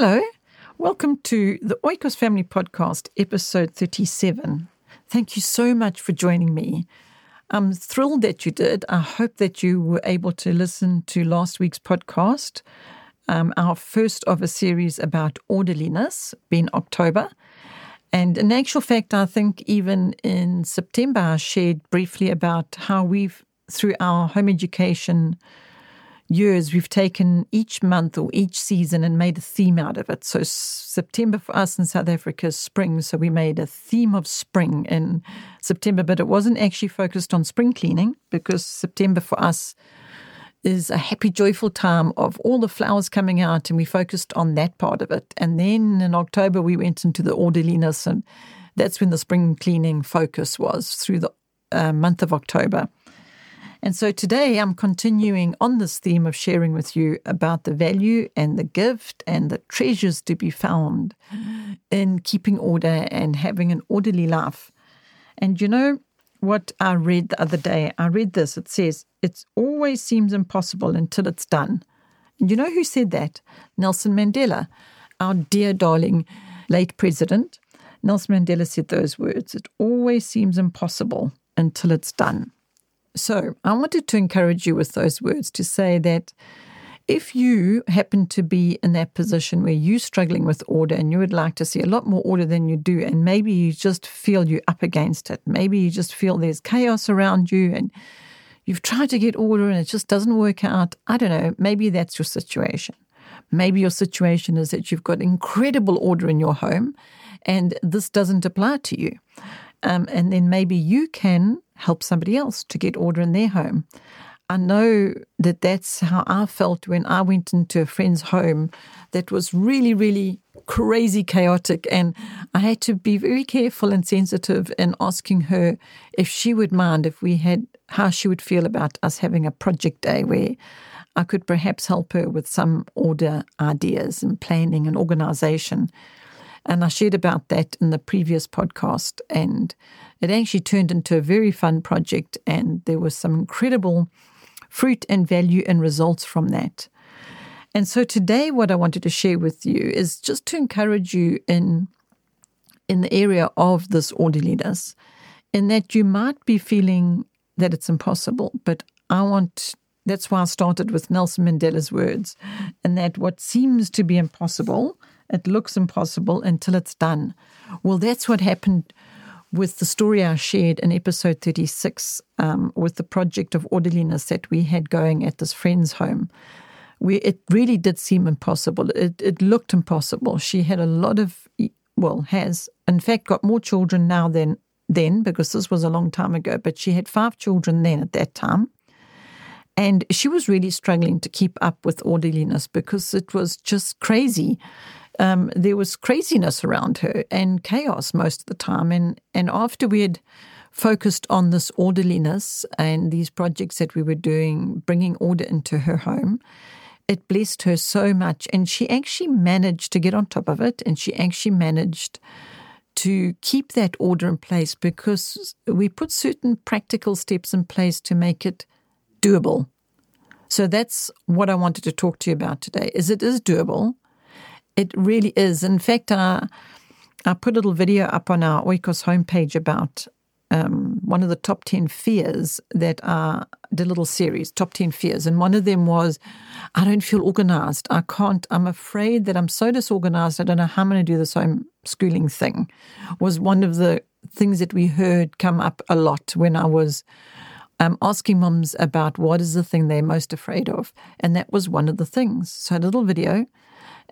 Hello, welcome to the Oikos Family Podcast, episode 37. Thank you so much for joining me. I'm thrilled that you did. I hope that you were able to listen to last week's podcast, um, our first of a series about orderliness, being October. And in actual fact, I think even in September, I shared briefly about how we've, through our home education years, we've taken each month or each season and made a theme out of it. So September for us in South Africa is spring. So we made a theme of spring in September, but it wasn't actually focused on spring cleaning because September for us is a happy, joyful time of all the flowers coming out, and we focused on that part of it. And then in October, we went into the orderliness, and that's when the spring cleaning focus was through the uh, month of October. And so today I'm continuing on this theme of sharing with you about the value and the gift and the treasures to be found in keeping order and having an orderly life. And you know what I read the other day? I read this. It says, It always seems impossible until it's done. And you know who said that? Nelson Mandela, our dear darling late president. Nelson Mandela said those words. It always seems impossible until it's done. So I wanted to encourage you with those words to say that if you happen to be in that position where you're struggling with order and you would like to see a lot more order than you do, and maybe you just feel you're up against it, maybe you just feel there's chaos around you and you've tried to get order and it just doesn't work out, I don't know, maybe that's your situation. Maybe your situation is that you've got incredible order in your home and this doesn't apply to you. Um, and then maybe you can help somebody else to get order in their home. I know that that's how I felt when I went into a friend's home that was really, really crazy chaotic. And I had to be very careful and sensitive in asking her if she would mind if we had, how she would feel about us having a project day where I could perhaps help her with some order ideas and planning and organization. And I shared about that in the previous podcast. And it actually turned into a very fun project. And there was some incredible fruit and value and results from that. And so today, what I wanted to share with you is just to encourage you in, in the area of this orderliness, in that you might be feeling that it's impossible, but I want that's why I started with Nelson Mandela's words, and that what seems to be impossible it looks impossible until it's done. Well, that's what happened with the story I shared in episode 36 um, with the project of orderliness that we had going at this friend's home. We, it really did seem impossible. It, it looked impossible. She had a lot of, well, has, in fact, got more children now than then because this was a long time ago, but she had five children then at that time. And she was really struggling to keep up with orderliness because it was just crazy um, there was craziness around her and chaos most of the time. And, and after we had focused on this orderliness and these projects that we were doing, bringing order into her home, it blessed her so much. And she actually managed to get on top of it and she actually managed to keep that order in place because we put certain practical steps in place to make it doable. So that's what I wanted to talk to you about today is it is doable it really is. In fact, uh, I put a little video up on our Oikos homepage about um, one of the top 10 fears that are the little series, top 10 fears. And one of them was, I don't feel organized. I can't, I'm afraid that I'm so disorganized. I don't know how I'm going to do this homeschooling thing, was one of the things that we heard come up a lot when I was um, asking moms about what is the thing they're most afraid of. And that was one of the things. So a little video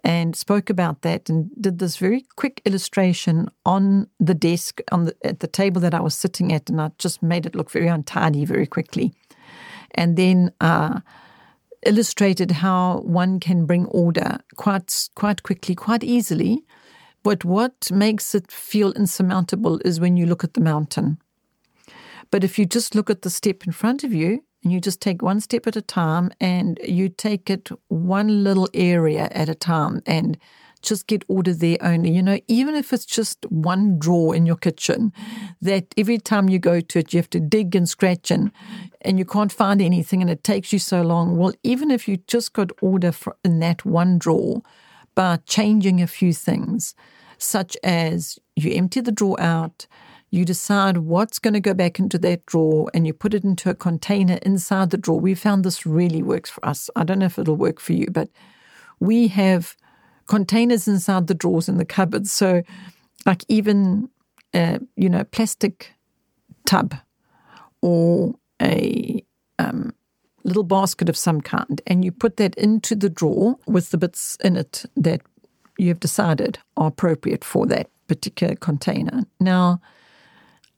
and spoke about that and did this very quick illustration on the desk on the, at the table that I was sitting at, and I just made it look very untidy very quickly, and then uh, illustrated how one can bring order quite quite quickly, quite easily. But what makes it feel insurmountable is when you look at the mountain. But if you just look at the step in front of you, and you just take one step at a time and you take it one little area at a time and just get order there only. You know, even if it's just one drawer in your kitchen, that every time you go to it, you have to dig and scratch and, and you can't find anything and it takes you so long. Well, even if you just got order in that one drawer, by changing a few things, such as you empty the drawer out, you decide what's going to go back into that drawer, and you put it into a container inside the drawer. We found this really works for us. I don't know if it'll work for you, but we have containers inside the drawers in the cupboards. So, like even a, you know plastic tub or a um, little basket of some kind, and you put that into the drawer with the bits in it that you have decided are appropriate for that particular container. Now,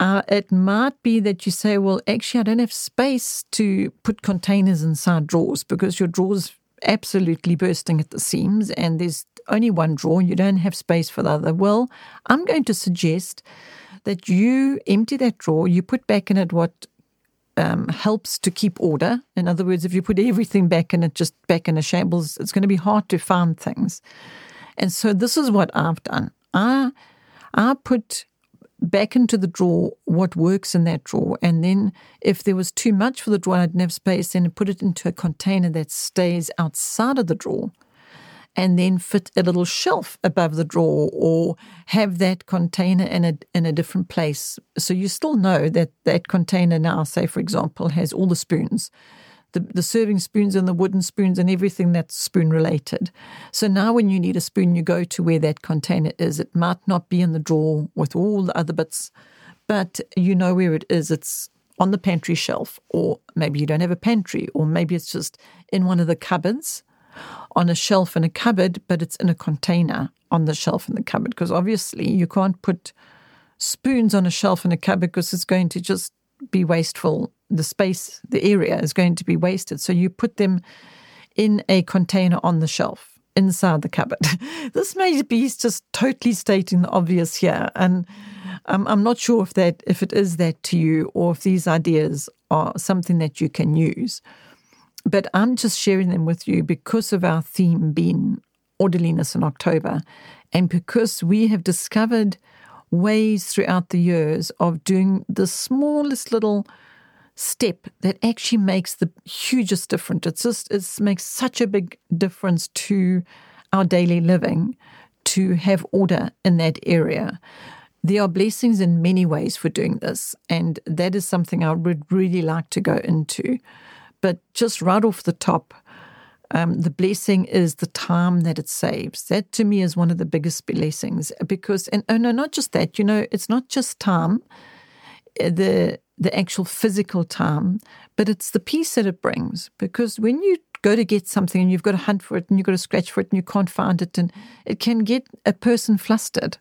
uh, it might be that you say, well, actually, I don't have space to put containers inside drawers because your drawer's absolutely bursting at the seams and there's only one drawer, you don't have space for the other. Well, I'm going to suggest that you empty that drawer, you put back in it what um, helps to keep order. In other words, if you put everything back in it, just back in a shambles, it's going to be hard to find things. And so this is what I've done. I I put back into the drawer what works in that drawer. And then if there was too much for the drawer, I didn't have space, then put it into a container that stays outside of the drawer and then fit a little shelf above the drawer or have that container in a, in a different place. So you still know that that container now, say, for example, has all the spoons. The, the serving spoons and the wooden spoons and everything that's spoon related. So now, when you need a spoon, you go to where that container is. It might not be in the drawer with all the other bits, but you know where it is. It's on the pantry shelf, or maybe you don't have a pantry, or maybe it's just in one of the cupboards on a shelf in a cupboard, but it's in a container on the shelf in the cupboard. Because obviously, you can't put spoons on a shelf in a cupboard because it's going to just be wasteful. The space, the area is going to be wasted. So you put them in a container on the shelf inside the cupboard. this may be just totally stating the obvious here. And um, I'm not sure if that if it is that to you or if these ideas are something that you can use. But I'm just sharing them with you because of our theme being orderliness in October and because we have discovered ways throughout the years of doing the smallest little step that actually makes the hugest difference. It's just it makes such a big difference to our daily living to have order in that area. There are blessings in many ways for doing this, and that is something I would really like to go into. But just right off the top, um, the blessing is the time that it saves. That to me is one of the biggest blessings because, and oh no, not just that. You know, it's not just time, eh, the the actual physical time, but it's the peace that it brings. Because when you go to get something and you've got to hunt for it and you've got to scratch for it and you can't find it, and it can get a person flustered.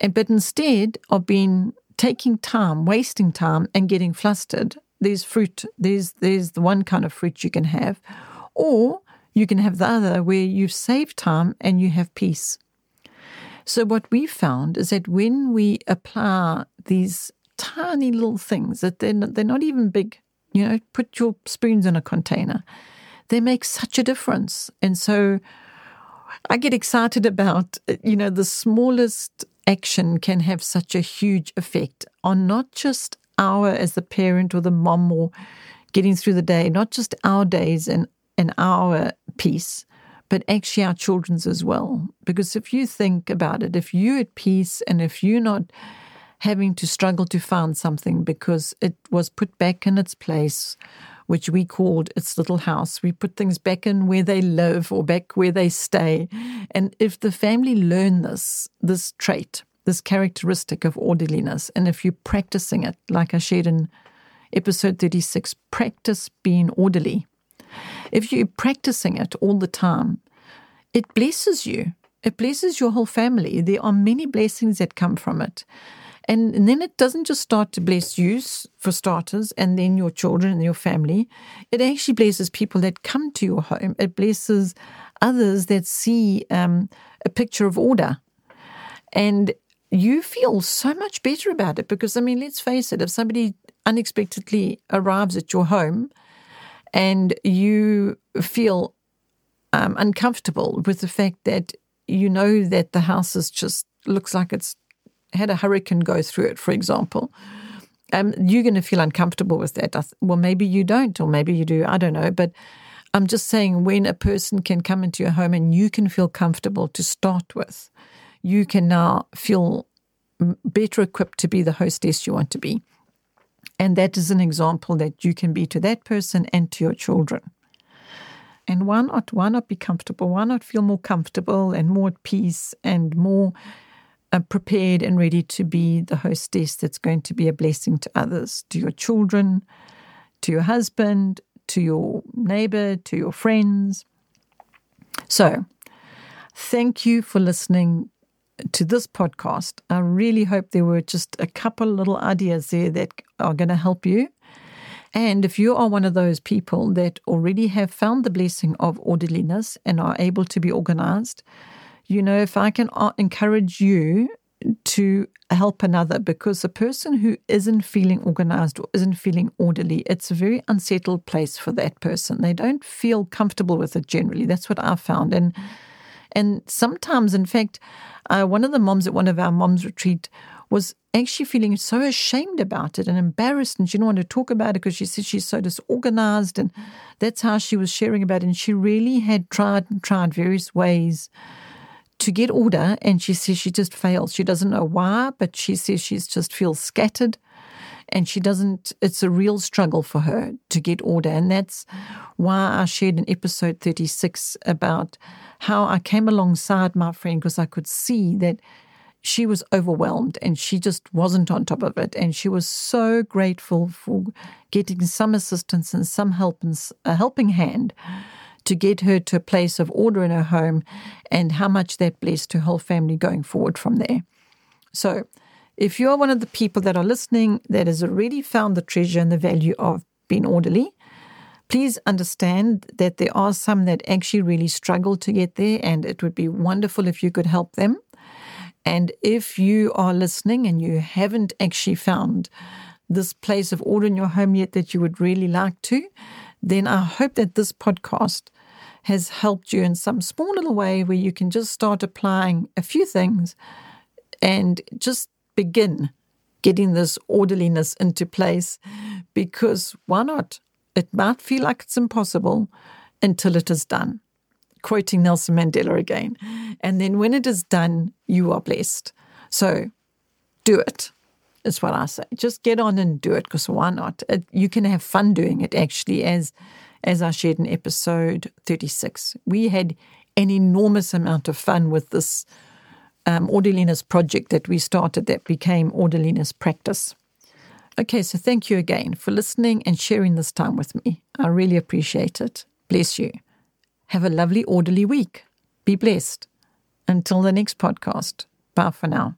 And but instead of being taking time, wasting time, and getting flustered, there's fruit, there's there's the one kind of fruit you can have, or you can have the other where you've saved time and you have peace. So what we found is that when we apply these tiny little things that they're not, they're not even big, you know, put your spoons in a container, they make such a difference. And so I get excited about, you know, the smallest action can have such a huge effect on not just our as the parent or the mom or getting through the day, not just our days and, and our peace, but actually our children's as well. Because if you think about it, if you're at peace and if you're not having to struggle to find something because it was put back in its place, which we called its little house. We put things back in where they live or back where they stay. And if the family learn this, this trait, this characteristic of orderliness. And if you're practicing it, like I shared in episode 36, practice being orderly. If you're practicing it all the time, it blesses you. It blesses your whole family. There are many blessings that come from it. And, and, then it doesn't just start to bless you, for starters, and then your children and your family. It actually blesses people that come to your home. It blesses others that see um, a picture of order. And you feel so much better about it because, I mean, let's face it, if somebody unexpectedly arrives at your home and you feel um, uncomfortable with the fact that you know that the house is just looks like it's had a hurricane go through it, for example, um, you're going to feel uncomfortable with that. Well, maybe you don't, or maybe you do. I don't know. But I'm just saying when a person can come into your home and you can feel comfortable to start with, you can now feel better equipped to be the hostess you want to be. And that is an example that you can be to that person and to your children. And why not? Why not be comfortable? Why not feel more comfortable and more at peace and more uh, prepared and ready to be the hostess that's going to be a blessing to others, to your children, to your husband, to your neighbor, to your friends. So, thank you for listening to this podcast. I really hope there were just a couple little ideas there that are going to help you. And if you are one of those people that already have found the blessing of orderliness and are able to be organized, you know, if I can uh, encourage you to help another because a person who isn't feeling organized or isn't feeling orderly, it's a very unsettled place for that person. They don't feel comfortable with it generally. That's what I found. And and sometimes, in fact, uh, one of the moms at one of our moms retreat was actually feeling so ashamed about it and embarrassed, and she didn't want to talk about it because she said she's so disorganized, and that's how she was sharing about it. And she really had tried and tried various ways to get order, and she says she just fails. She doesn't know why, but she says she just feels scattered and she doesn't it's a real struggle for her to get order and that's why i shared in episode 36 about how i came alongside my friend because i could see that she was overwhelmed and she just wasn't on top of it. And she was so grateful for getting some assistance and some help and a helping hand to get her to a place of order in her home and how much that blessed her whole family going forward from there. So, if you're one of the people that are listening that has already found the treasure and the value of being orderly, please understand that there are some that actually really struggle to get there, and it would be wonderful if you could help them. And if you are listening and you haven't actually found this place of order in your home yet that you would really like to, then I hope that this podcast has helped you in some small little way where you can just start applying a few things and just begin getting this orderliness into place because why not? It might feel like it's impossible until it is done quoting Nelson Mandela again. And then when it is done, you are blessed. So do it, is what I say. Just get on and do it because why not? It, you can have fun doing it, actually, as, as I shared in episode 36. We had an enormous amount of fun with this um, orderliness project that we started that became orderliness practice. Okay, so thank you again for listening and sharing this time with me. I really appreciate it. Bless you. Have a lovely, orderly week. Be blessed. Until the next podcast. Bye for now.